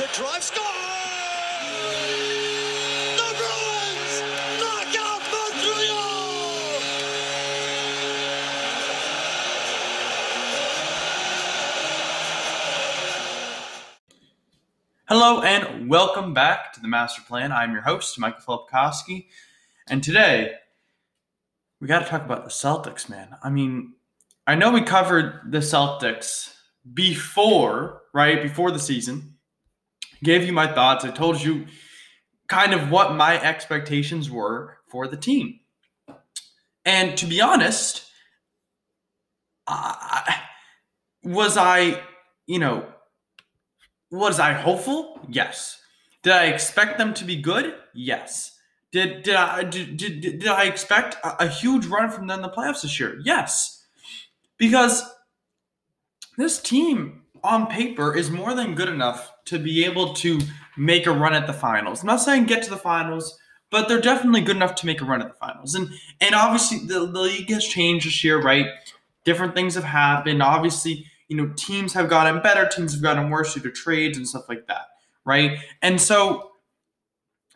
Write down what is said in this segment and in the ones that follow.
The drive score. The Bruins knock out Montreal. Hello and welcome back to the Master Plan. I'm your host, Michael Filipkowski, and today we got to talk about the Celtics, man. I mean, I know we covered the Celtics before, right? Before the season. Gave you my thoughts. I told you kind of what my expectations were for the team. And to be honest, I, was I, you know, was I hopeful? Yes. Did I expect them to be good? Yes. Did did I did, did, did I expect a, a huge run from them in the playoffs this year? Yes. Because this team on paper is more than good enough to be able to make a run at the finals. I'm not saying get to the finals, but they're definitely good enough to make a run at the finals. And and obviously the, the league has changed this year, right? Different things have happened. Obviously, you know, teams have gotten better, teams have gotten worse due to trades and stuff like that, right? And so,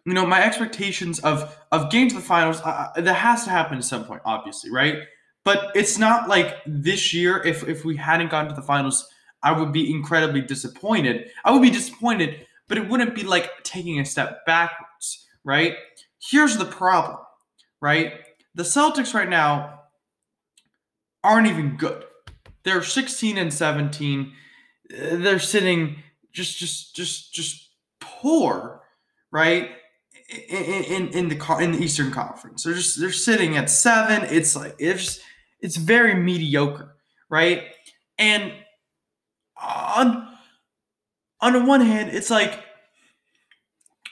you know, my expectations of of getting to the finals uh, that has to happen at some point, obviously, right? But it's not like this year. If if we hadn't gotten to the finals, I would be incredibly disappointed. I would be disappointed, but it wouldn't be like taking a step backwards, right? Here's the problem, right? The Celtics right now aren't even good. They're 16 and 17. Uh, They're sitting just just just just poor, right? In, in, in the in the Eastern Conference. They're just they're sitting at 7. It's like it's it's very mediocre, right? And on on the one hand, it's like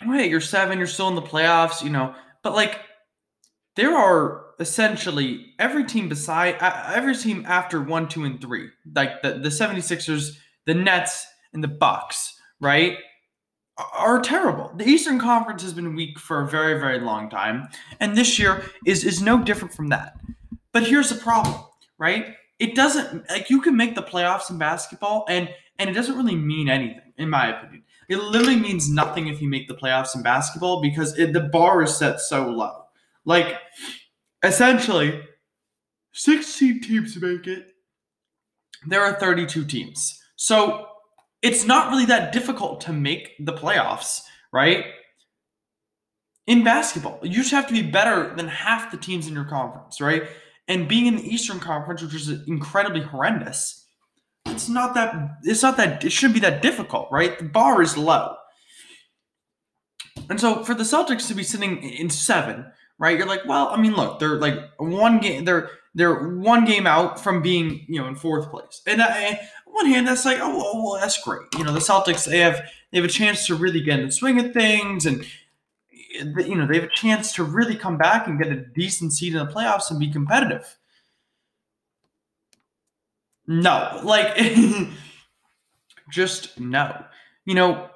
wait, you're 7, you're still in the playoffs, you know, but like there are essentially every team beside every team after 1 2 and 3 like the, the 76ers the nets and the bucks right are terrible. The eastern conference has been weak for a very very long time and this year is is no different from that. But here's the problem right it doesn't like you can make the playoffs in basketball and and it doesn't really mean anything in my opinion. It literally means nothing if you make the playoffs in basketball because it, the bar is set so low. Like essentially 16 teams make it. There are 32 teams. So it's not really that difficult to make the playoffs right? In basketball you just have to be better than half the teams in your conference right and being in the eastern conference which is incredibly horrendous it's not that it's not that it shouldn't be that difficult right the bar is low and so for the celtics to be sitting in seven right? You're like, well, I mean, look, they're like one game, they're they're one game out from being, you know, in fourth place. And uh, I, on one hand, that's like, oh, well, well, that's great. You know, the Celtics they have they have a chance to really get in the swing of things, and you know, they have a chance to really come back and get a decent seed in the playoffs and be competitive. No, like, just no. You know,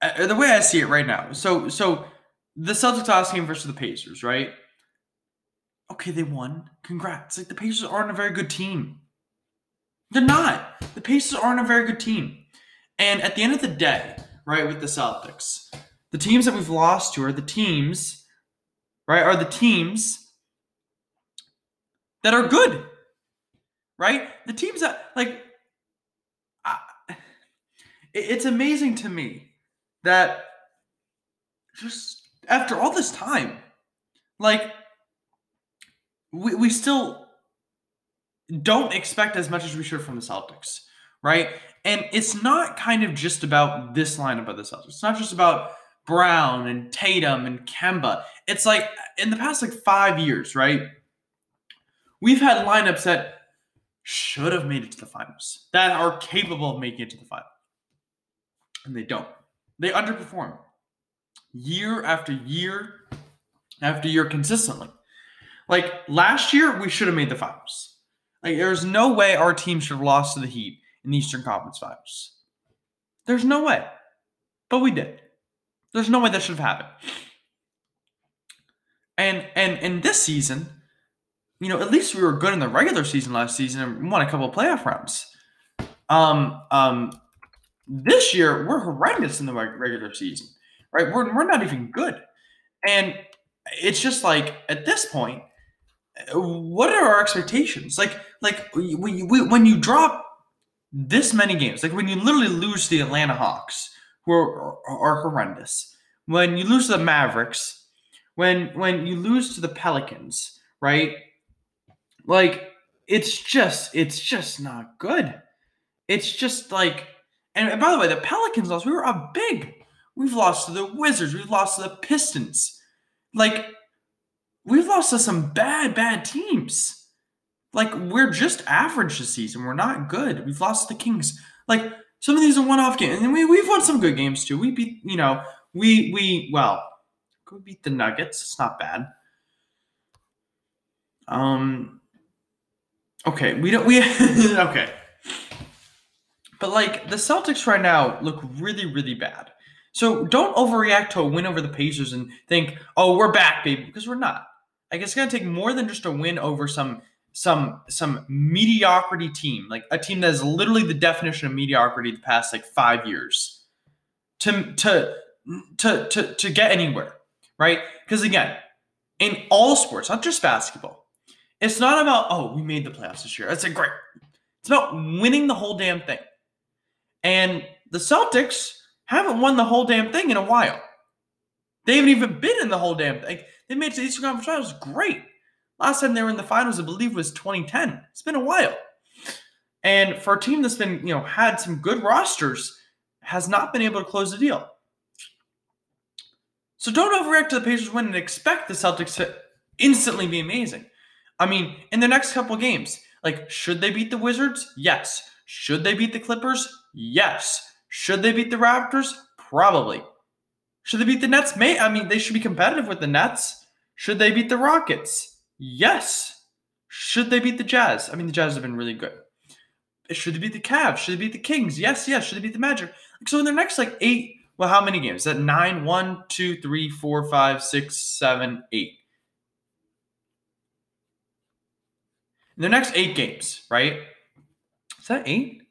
uh, the way I see it right now. So, so the Celtics last game versus the Pacers, right? Okay, they won. Congrats. Like the Pacers aren't a very good team. They're not. The Pacers aren't a very good team. And at the end of the day, right, with the Celtics, the teams that we've lost to are the teams, right, are the teams that are good. Right? The teams that like I, it's amazing to me that just after all this time, like we, we still don't expect as much as we should from the Celtics, right? And it's not kind of just about this lineup of the Celtics. It's not just about Brown and Tatum and Kemba. it's like in the past like five years, right? We've had lineups that should have made it to the finals, that are capable of making it to the final. And they don't. They underperform year after year after year consistently. Like last year, we should have made the finals. Like there's no way our team should have lost to the Heat in the Eastern Conference Finals. There's no way. But we did. There's no way that should have happened. And and in this season, you know, at least we were good in the regular season last season and won a couple of playoff rounds. Um, um, this year we're horrendous in the regular season, right? We're we're not even good, and it's just like at this point, what are our expectations? Like like we, we, when you drop this many games, like when you literally lose the Atlanta Hawks, who are, are horrendous, when you lose to the Mavericks, when when you lose to the Pelicans, right? Like it's just it's just not good. It's just like and by the way, the Pelicans lost. We were up big. We've lost to the Wizards. We've lost to the Pistons. Like we've lost to some bad, bad teams. Like we're just average this season. We're not good. We've lost to the Kings. Like some of these are one-off games, and we we've won some good games too. We beat, you know, we we well, we beat the Nuggets. It's not bad. Um. Okay, we don't we okay. But like the Celtics right now look really, really bad. So don't overreact to a win over the Pacers and think, oh, we're back, baby, because we're not. Like it's gonna take more than just a win over some some some mediocrity team, like a team that is literally the definition of mediocrity the past like five years, to to to to to get anywhere, right? Because again, in all sports, not just basketball, it's not about oh we made the playoffs this year. That's a great. It's about winning the whole damn thing. And the Celtics haven't won the whole damn thing in a while. They haven't even been in the whole damn thing. They made it to the Eastern Conference Finals. Great. Last time they were in the finals, I believe, was 2010. It's been a while. And for a team that's been, you know, had some good rosters, has not been able to close the deal. So don't overreact to the Pacers win and expect the Celtics to instantly be amazing. I mean, in the next couple games, like, should they beat the Wizards? Yes. Should they beat the Clippers? Yes. Should they beat the Raptors? Probably. Should they beat the Nets? May I mean they should be competitive with the Nets. Should they beat the Rockets? Yes. Should they beat the Jazz? I mean the Jazz have been really good. Should they beat the Cavs? Should they beat the Kings? Yes, yes. Should they beat the Magic? So in their next like eight, well, how many games? Is that nine, one, two, three, four, five, six, seven, eight. In their next eight games, right? Is that eight?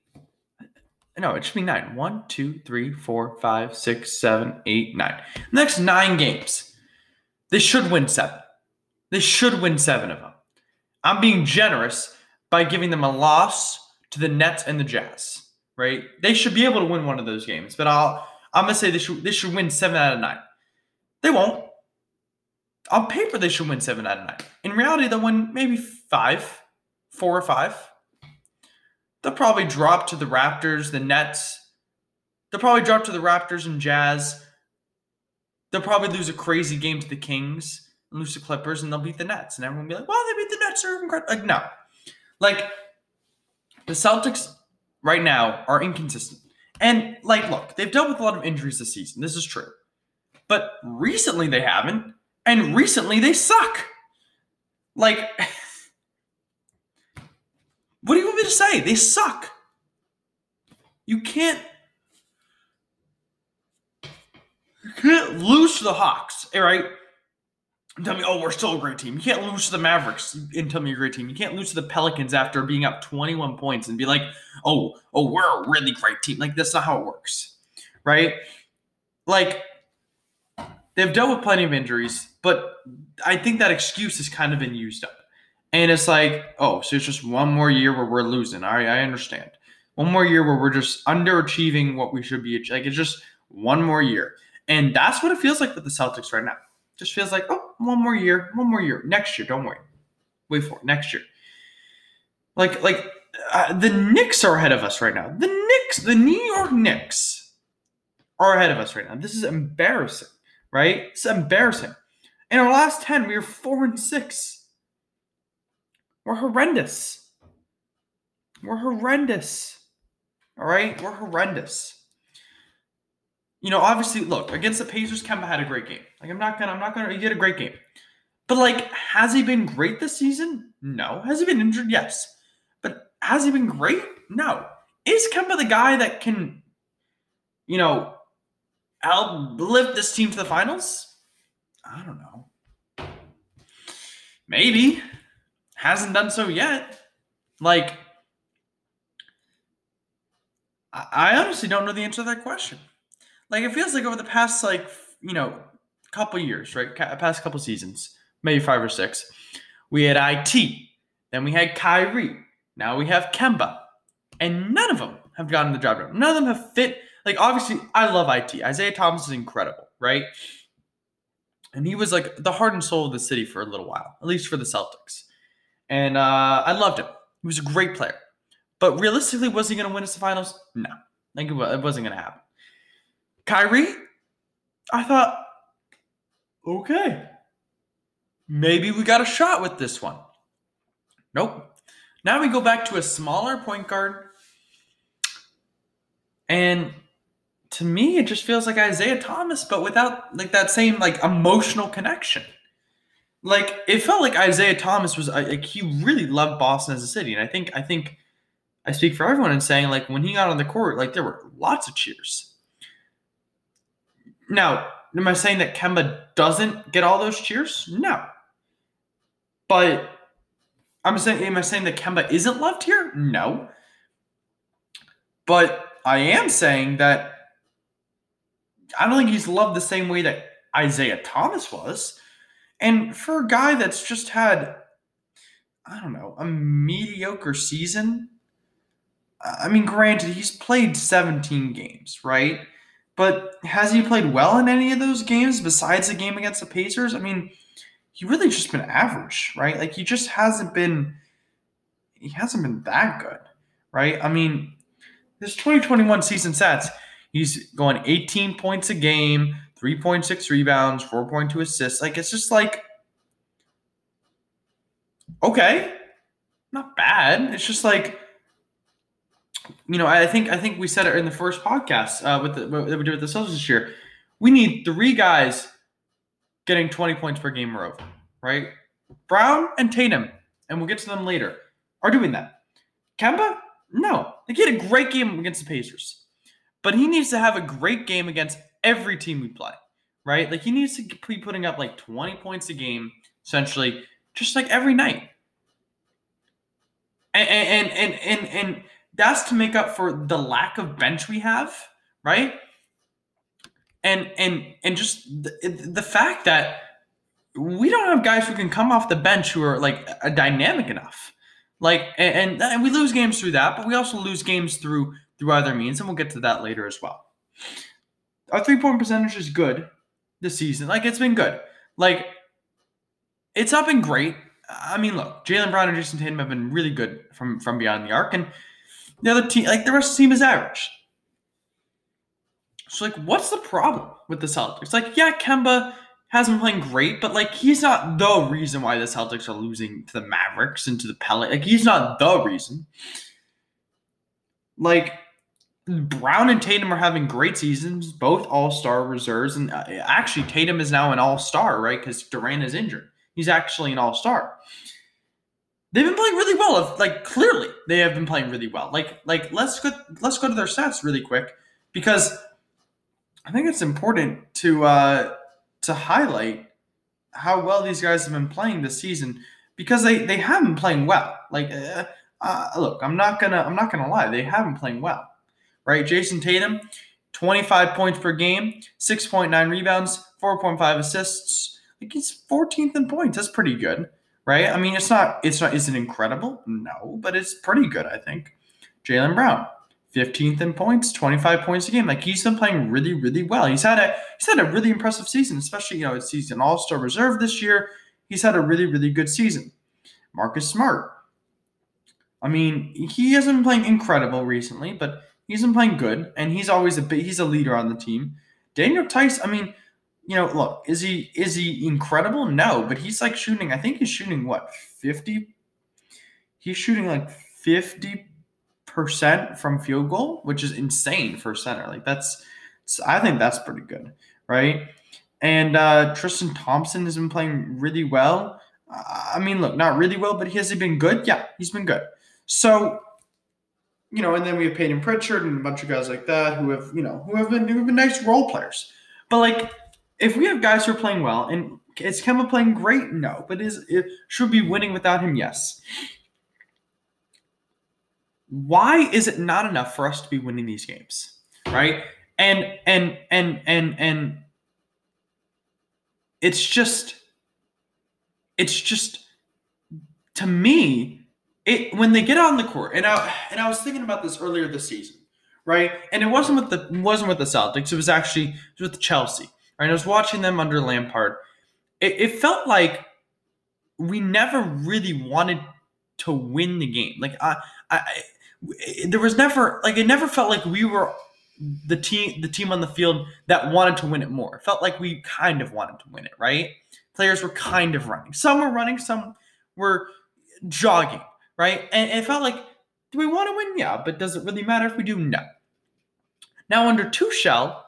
No, it should be nine. One, two, three, four, five, six, seven, eight, nine. next nine games, they should win seven. They should win seven of them. I'm being generous by giving them a loss to the Nets and the Jazz. Right? They should be able to win one of those games, but I'll I'm gonna say they should they should win seven out of nine. They won't. On paper, they should win seven out of nine. In reality, they'll win maybe five, four or five. They'll probably drop to the Raptors, the Nets. They'll probably drop to the Raptors and Jazz. They'll probably lose a crazy game to the Kings lose to Clippers, and they'll beat the Nets. And everyone will be like, well, they beat the Nets. They're incredible. Like, no. Like, the Celtics right now are inconsistent. And, like, look, they've dealt with a lot of injuries this season. This is true. But recently they haven't. And recently they suck. Like, What do you want me to say? They suck. You can't. You can't lose to the Hawks, all right? And tell me, oh, we're still a great team. You can't lose to the Mavericks and tell me you're a great team. You can't lose to the Pelicans after being up 21 points and be like, oh, oh, we're a really great team. Like, that's not how it works, right? Like, they've dealt with plenty of injuries, but I think that excuse has kind of been used up. And it's like, oh, so it's just one more year where we're losing. All right, I understand. One more year where we're just underachieving what we should be. Like it's just one more year. And that's what it feels like with the Celtics right now. Just feels like, oh, one more year, one more year. Next year, don't worry. Wait for it. Next year. Like, like uh, the Knicks are ahead of us right now. The Knicks, the New York Knicks are ahead of us right now. This is embarrassing, right? It's embarrassing. In our last 10, we were 4 and 6. We're horrendous. We're horrendous. All right? We're horrendous. You know, obviously, look, against the Pacers, Kemba had a great game. Like, I'm not gonna, I'm not gonna, he had a great game. But like, has he been great this season? No. Has he been injured? Yes. But has he been great? No. Is Kemba the guy that can, you know, outlift this team to the finals? I don't know. Maybe. Hasn't done so yet. Like, I honestly don't know the answer to that question. Like, it feels like over the past, like, you know, couple years, right? Past couple seasons, maybe five or six, we had IT, then we had Kyrie, now we have Kemba, and none of them have gotten the job done. None of them have fit. Like, obviously, I love IT. Isaiah Thomas is incredible, right? And he was like the heart and soul of the city for a little while, at least for the Celtics. And uh, I loved him. He was a great player. But realistically, was he going to win us the finals? No. Like, it wasn't going to happen. Kyrie, I thought, okay, maybe we got a shot with this one. Nope. Now we go back to a smaller point guard. And to me, it just feels like Isaiah Thomas, but without like that same like emotional connection. Like it felt like Isaiah Thomas was uh, like he really loved Boston as a city, and I think I think I speak for everyone in saying like when he got on the court, like there were lots of cheers. Now, am I saying that Kemba doesn't get all those cheers? No. But I'm saying, am I saying that Kemba isn't loved here? No. But I am saying that I don't think he's loved the same way that Isaiah Thomas was. And for a guy that's just had, I don't know, a mediocre season, I mean, granted, he's played 17 games, right? But has he played well in any of those games besides the game against the Pacers? I mean, he really just been average, right? Like he just hasn't been he hasn't been that good, right? I mean, this 2021 season stats, he's going 18 points a game, 3.6 rebounds, 4.2 assists. Like it's just like okay, not bad. It's just like you know, I think I think we said it in the first podcast uh, with the that we did with the Celtics this year. We need three guys getting 20 points per game or over, right? Brown and Tatum, and we'll get to them later, are doing that. Kemba, no. Like he had a great game against the Pacers, but he needs to have a great game against every team we play, right? Like he needs to be putting up like 20 points a game, essentially, just like every night. And and and and, and that's to make up for the lack of bench we have, right? And and and just the, the fact that we don't have guys who can come off the bench who are like a dynamic enough. Like and, and we lose games through that, but we also lose games through through other means, and we'll get to that later as well. Our three point percentage is good this season. Like it's been good. Like it's not been great. I mean, look, Jaylen Brown and Jayson Tatum have been really good from from beyond the arc, and the other team, like the rest of the team, is average. So, like, what's the problem with the Celtics? Like, yeah, Kemba hasn't been playing great, but like, he's not the reason why the Celtics are losing to the Mavericks and to the Pelicans. Like, he's not the reason. Like, Brown and Tatum are having great seasons, both All Star reserves, and uh, actually, Tatum is now an All Star, right? Because Durant is injured. He's actually an All Star they've been playing really well. Like clearly, they have been playing really well. Like like let's go let's go to their stats really quick because I think it's important to uh, to highlight how well these guys have been playing this season because they they have been playing well. Like uh, uh, look, I'm not gonna I'm not gonna lie, they have been playing well, right? Jayson Tatum, 25 points per game, 6.9 rebounds, 4.5 assists. Like he's 14th in points. That's pretty good right? I mean, it's not, it's not, is it incredible? No, but it's pretty good, I think. Jaylen Brown, 15th in points, 25 points a game. Like he's been playing really, really well. He's had a, he's had a really impressive season, especially, you know, he's an all star reserve this year. He's had a really, really good season. Marcus Smart. I mean, he hasn't been playing incredible recently, but he's been playing good, and he's always a bit, he's a leader on the team. Daniel Theis, I mean, you know, look, is he is he incredible? No, but he's like shooting. I think he's shooting what fifty. He's shooting like fifty percent from field goal, which is insane for center. Like that's, I think that's pretty good, right? And uh, Tristan Thompson has been playing really well. I mean, look, not really well, but he has he been good? Yeah, he's been good. So, you know, and then we have Payton Pritchard and a bunch of guys like that who have, you know, who have been who have been nice role players. But like, if we have guys who are playing well, and is Kemba playing great? No, but is it should be winning without him? Yes. Why is it not enough for us to be winning these games, right? And and and and and it's just it's just to me it when they get on the court and I and I was thinking about this earlier this season, right? And it wasn't with the wasn't with the Celtics. It was actually with Chelsea. Right? I was watching them under Lampard. It, it felt like we never really wanted to win the game. Like I, I, there was never like it never felt like we were the team the team on the field that wanted to win it more. It felt like we kind of wanted to win it, right? Players were kind of running. Some were running, some were jogging, right? And, it felt like, do we want to win? Yeah, but does it really matter if we do? No. Now under Tuchel,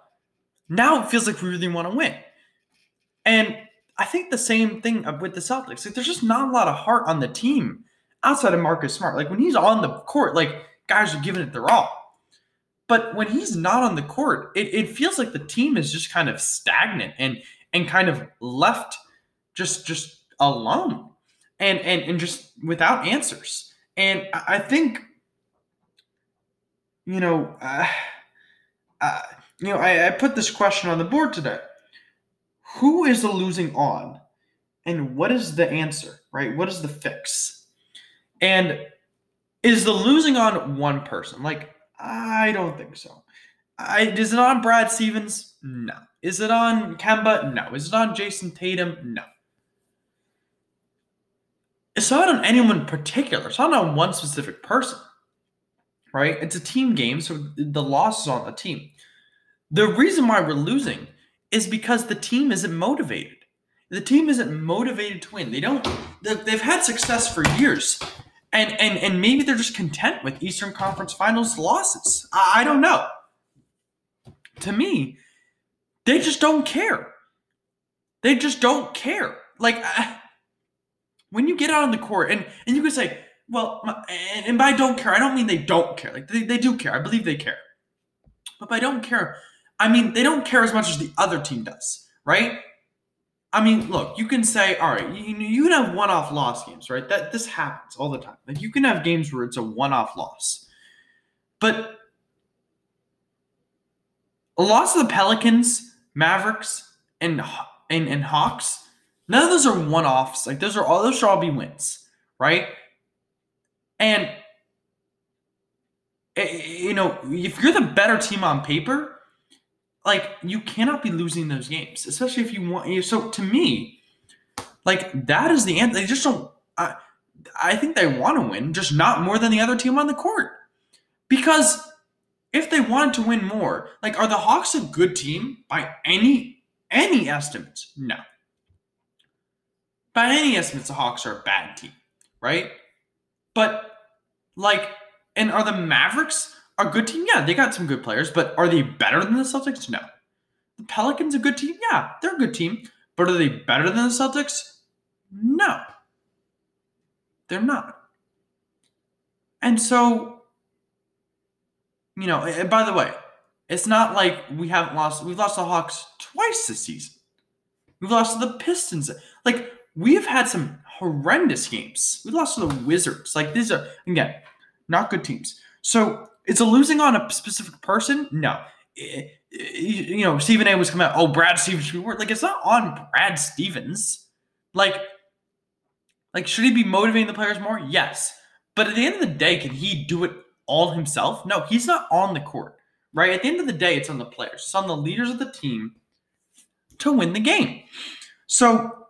now it feels like we really want to win. And I think the same thing with the Celtics. Like there's just not a lot of heart on the team outside of Marcus Smart. Like when he's on the court, like guys are giving it their all. But when he's not on the court, it, it feels like the team is just kind of stagnant and and kind of left just just alone and and and just without answers. And I think you know, uh, uh, you know, I, I put this question on the board today. Who is the losing on, and what is the answer? Right? What is the fix? And is the losing on one person? Like I don't think so. I, is it on Brad Stevens? No. Is it on Kemba? No. Is it on Jayson Tatum? No. It's not on anyone particular. It's not on one specific person. Right? It's a team game, so the loss is on the team. The reason why we're losing is because the team isn't motivated. The team isn't motivated to win. They don't. They've had success for years and and and maybe they're just content with Eastern Conference Finals losses. I, I don't know. To me, they just don't care. They just don't care. Like uh, when you get out on the court, and and you can say, well, and, and by don't care, I don't mean they don't care. Like they, they do care. I believe they care. But by don't care, I mean they don't care as much as the other team does, right? I mean, look, you can say, all right, you, you can have one-off loss games, right? That this happens all the time. Like you can have games where it's a one-off loss, but a loss of the Pelicans, Mavericks, and and and Hawks, none of those are one-offs. Like those are all those should all be wins, right? And eh, you know, if you're the better team on paper, like you cannot be losing those games, especially if you want. You, so to me, like that is the end. They just don't. I, I think they want to win, just not more than the other team on the court. Because if they wanted to win more, like are the Hawks a good team by any any estimates? No. By any estimates, the Hawks are a bad team, right? But like, and are the Mavericks a good team? Yeah, they got some good players, but are they better than the Celtics? No. The Pelicans a good team? Yeah, they're a good team. But are they better than the Celtics? No. They're not. And so, you know, and by the way, it's not like we haven't lost, we've lost the Hawks twice this season. We've lost to the Pistons. Like, we've had some horrendous games. We lost to the Wizards. Like, these are, again, not good teams. So is a losing on a specific person? No. You know, Stephen A was coming out, oh, Brad Stevens. Like, it's not on Brad Stevens. Like, like, should he be motivating the players more? Yes. But at the end of the day, can he do it all himself? No, he's not on the court, right? At the end of the day, it's on the players. It's on the leaders of the team to win the game. So,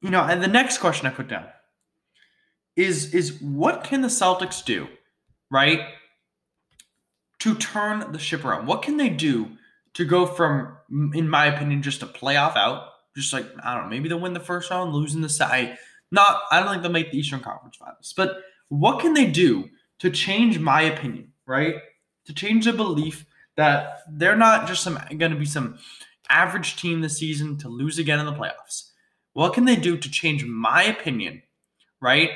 you know, and the next question I put down is is what can the Celtics do right? To turn the ship around. What can they do to go from, in my opinion, just a playoff out, just like I don't know, maybe they'll win the first round, losing the side. Not, I don't think they'll make the Eastern Conference Finals, but what can they do to change my opinion, right? To change the belief that they're not just some going to be some average team this season to lose again in the playoffs. What can they do to change my opinion, right?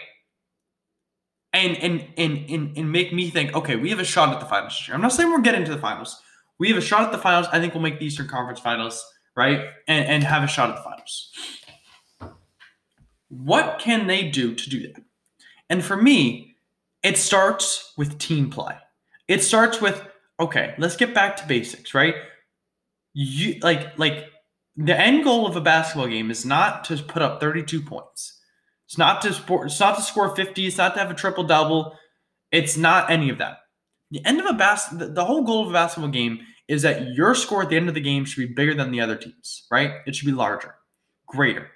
And and and and, and make me think, okay, we have a shot at the finals this year. I'm not saying we're getting to the finals. We have a shot at the finals. I think we'll make the Eastern Conference Finals, right? And and have a shot at the finals. What can they do to do that? And for me, it starts with team play. It starts with okay, let's get back to basics, right? You like like the end goal of a basketball game is not to put up 32 points. It's not to it's not to score 50, it's not to have a triple double. It's not any of that. The end of a bas- the, the whole goal of a basketball game is that your score at the end of the game should be bigger than the other teams, right? It should be larger, greater.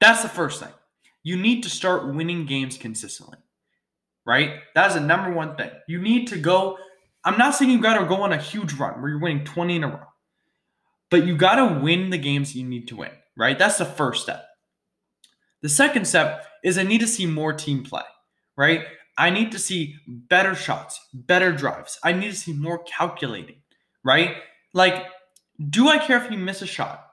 That's the first thing. You need to start winning games consistently, right? That is the number one thing. You need to go. I'm not saying you got to go on a huge run where you're winning 20 in a row, but you got to win the games you need to win, right? That's the first step. The second step is I need to see more team play, right? I need to see better shots, better drives. I need to see more calculating, right? Like, do I care if you miss a shot?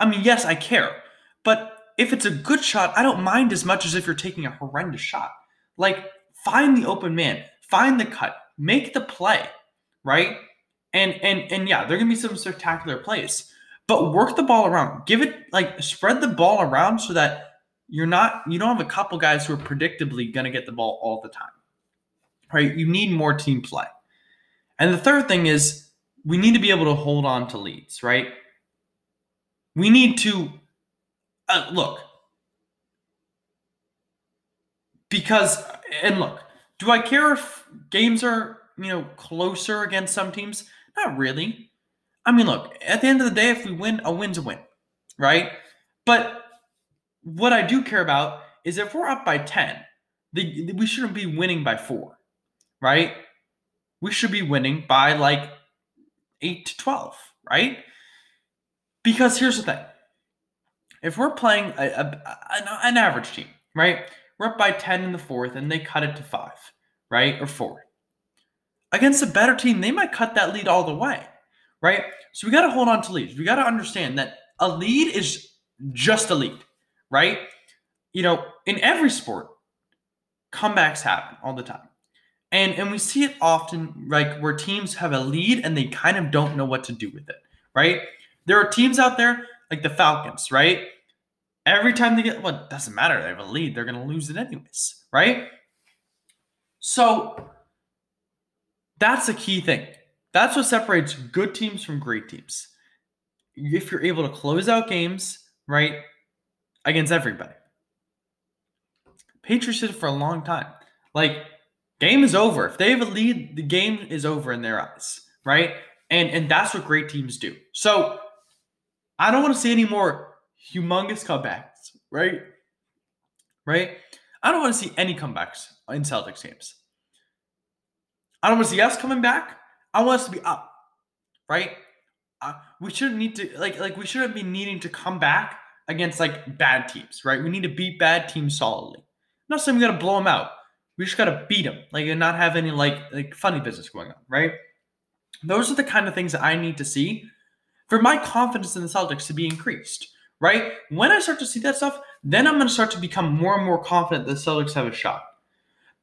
I mean, yes, I care. But if it's a good shot, I don't mind as much as if you're taking a horrendous shot. Like, find the open man, find the cut, make the play, right? And and and yeah, there are gonna be some spectacular plays, but work the ball around. Give it like spread the ball around so that you're not you don't have a couple guys who are predictably gonna get the ball all the time. Right? You need more team play. And the third thing is we need to be able to hold on to leads, right? We need to uh, look because and look, do I care if games are you know closer against some teams? Not really. I mean, look, at the end of the day, if we win, a win's a win, right? But what I do care about is if we're up by 10, the, we shouldn't be winning by four, right? We should be winning by like 8 to 12, right? Because here's the thing if we're playing a, a, an average team, right? We're up by 10 in the fourth and they cut it to five, right? Or four. Against a better team, they might cut that lead all the way, right? So we got to hold on to leads. We got to understand that a lead is just a lead, right? You know, in every sport, comebacks happen all the time. And and we see it often like where teams have a lead and they kind of don't know what to do with it, right? There are teams out there like the Falcons, right? Every time they get, well, it doesn't matter. They have a lead. They're to lose it anyways, right? So that's a key thing. That's what separates good teams from great teams. If you're able to close out games, right, against everybody. Patriots did it for a long time. Like, game is over. If they have a lead, the game is over in their eyes, right? And and that's what great teams do. So I don't want to see any more humongous comebacks, right? Right? I don't want to see any comebacks in Celtics games. I don't want to see us coming back. I want us to be up, right? Uh, we shouldn't need to like like we shouldn't be needing to come back against like bad teams, right? We need to beat bad teams solidly. I'm not saying we got to blow them out. We just got to beat them, like and not have any like like funny business going on, right? Those are the kind of things that I need to see for my confidence in the Celtics to be increased, right? When I start to see that stuff, then I'm to start to become more and more confident the Celtics have a shot.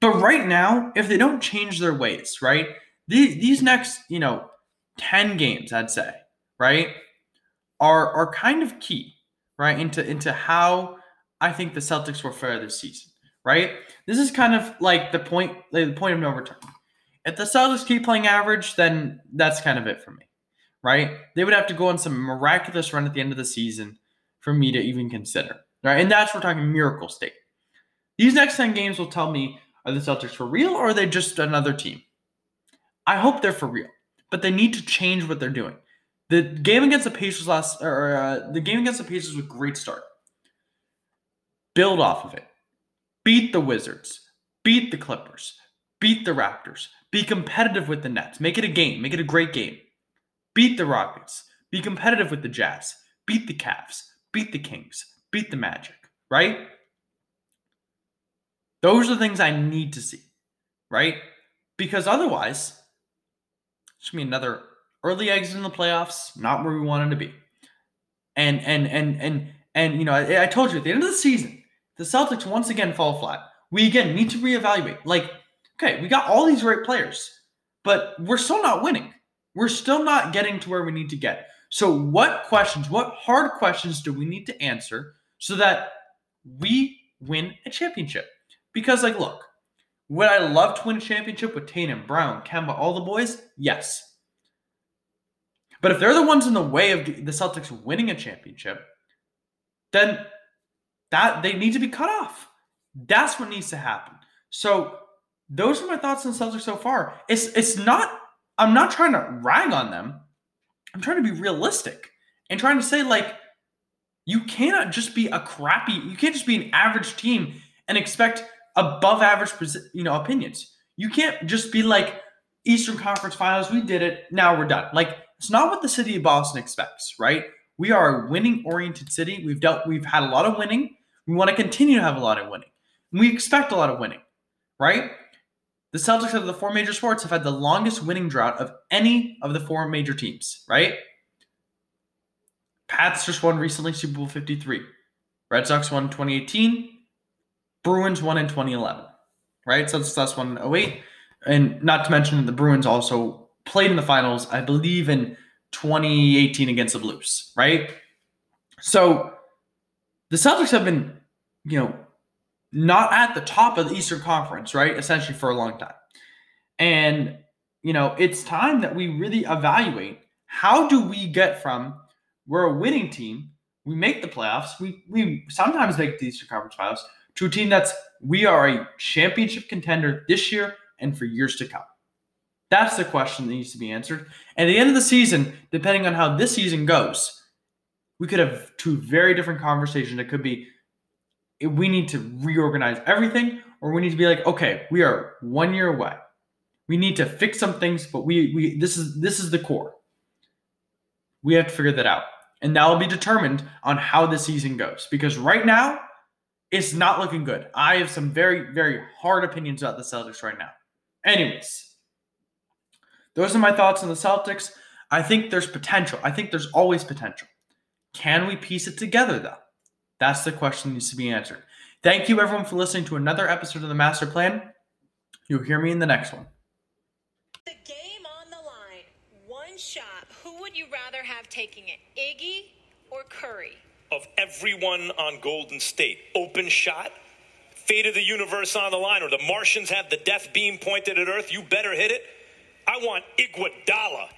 But right now, if they don't change their ways, right? These next, you know, 10 games, I'd say, right, are are kind of key, right, into into how I think the Celtics will fare this season, right? This is kind of like the point, like the point of no return. If the Celtics keep playing average, then that's kind of it for me right? They would have to go on some miraculous run at the end of the season for me to even consider, right? And that's we're talking miracle state. These next 10 games will tell me are the Celtics for real or are they just another team? I hope they're for real, but they need to change what they're doing. The game against the Pacers last, or uh, the game against the Pacers was a great start. Build off of it. Beat the Wizards. Beat the Clippers. Beat the Raptors. Be competitive with the Nets. Make it a game. Make it a great game beat the Rockets, be competitive with the Jazz, beat the Cavs, beat the Kings, beat the Magic, right? Those are the things I need to see, right? Because otherwise, it's gonna be another early exit in the playoffs, not where we wanted to be. And and and and and you know, I, I told you at the end of the season, the Celtics once again fall flat. We again need to reevaluate. Like, okay, we got all these great players, but we're still not winning. We're still not getting to where we need to get. So, what questions, what hard questions do we need to answer so that we win a championship? Because, like, look, would I love to win a championship with Tatum, Brown, Kemba, all the boys? Yes. But if they're the ones in the way of the Celtics winning a championship, then that they need to be cut off. That's what needs to happen. So those are my thoughts on Celtics so far. It's it's not. I'm not trying to rag on them. I'm trying to be realistic and trying to say like you cannot just be a crappy. You can't just be an average team and expect above average, you know, opinions. You can't just be like Eastern Conference Finals. We did it. Now we're done. Like it's not what the city of Boston expects, right? We are a winning oriented city. We've dealt. We've had a lot of winning. We want to continue to have a lot of winning. We expect a lot of winning, right? The Celtics of the four major sports have had the longest winning drought of any of the four major teams, right? Pats just won recently Super Bowl 53. Red Sox won 2018. Bruins won in 2011, right? So that's one 08. And not to mention the Bruins also played in the finals, I believe, in 2018 against the Blues, right? So the Celtics have been, you know, not at the top of the Eastern Conference, right? Essentially for a long time. And, you know, it's time that we really evaluate how do we get from we're a winning team, we make the playoffs, we we sometimes make the Eastern Conference finals, to a team that's we are a championship contender this year and for years to come. That's the question that needs to be answered. At the end of the season, depending on how this season goes, we could have two very different conversations. It could be we need to reorganize everything, or we need to be like, okay, we are one year away. We need to fix some things, but we we this is this is the core. We have to figure that out. And that will be determined on how the season goes. Because right now, it's not looking good. I have some very, very hard opinions about the Celtics right now. Anyways, those are my thoughts on the Celtics. I think there's potential. I think there's always potential. Can we piece it together, though? That's the question that needs to be answered. Thank you, everyone, for listening to another episode of the Master Plan. You'll hear me in the next one. The game on the line. One shot. Who would you rather have taking it, Iggy or Curry? Of everyone on Golden State, open shot, fate of the universe on the line, or the Martians have the death beam pointed at Earth, you better hit it. I want Iguodala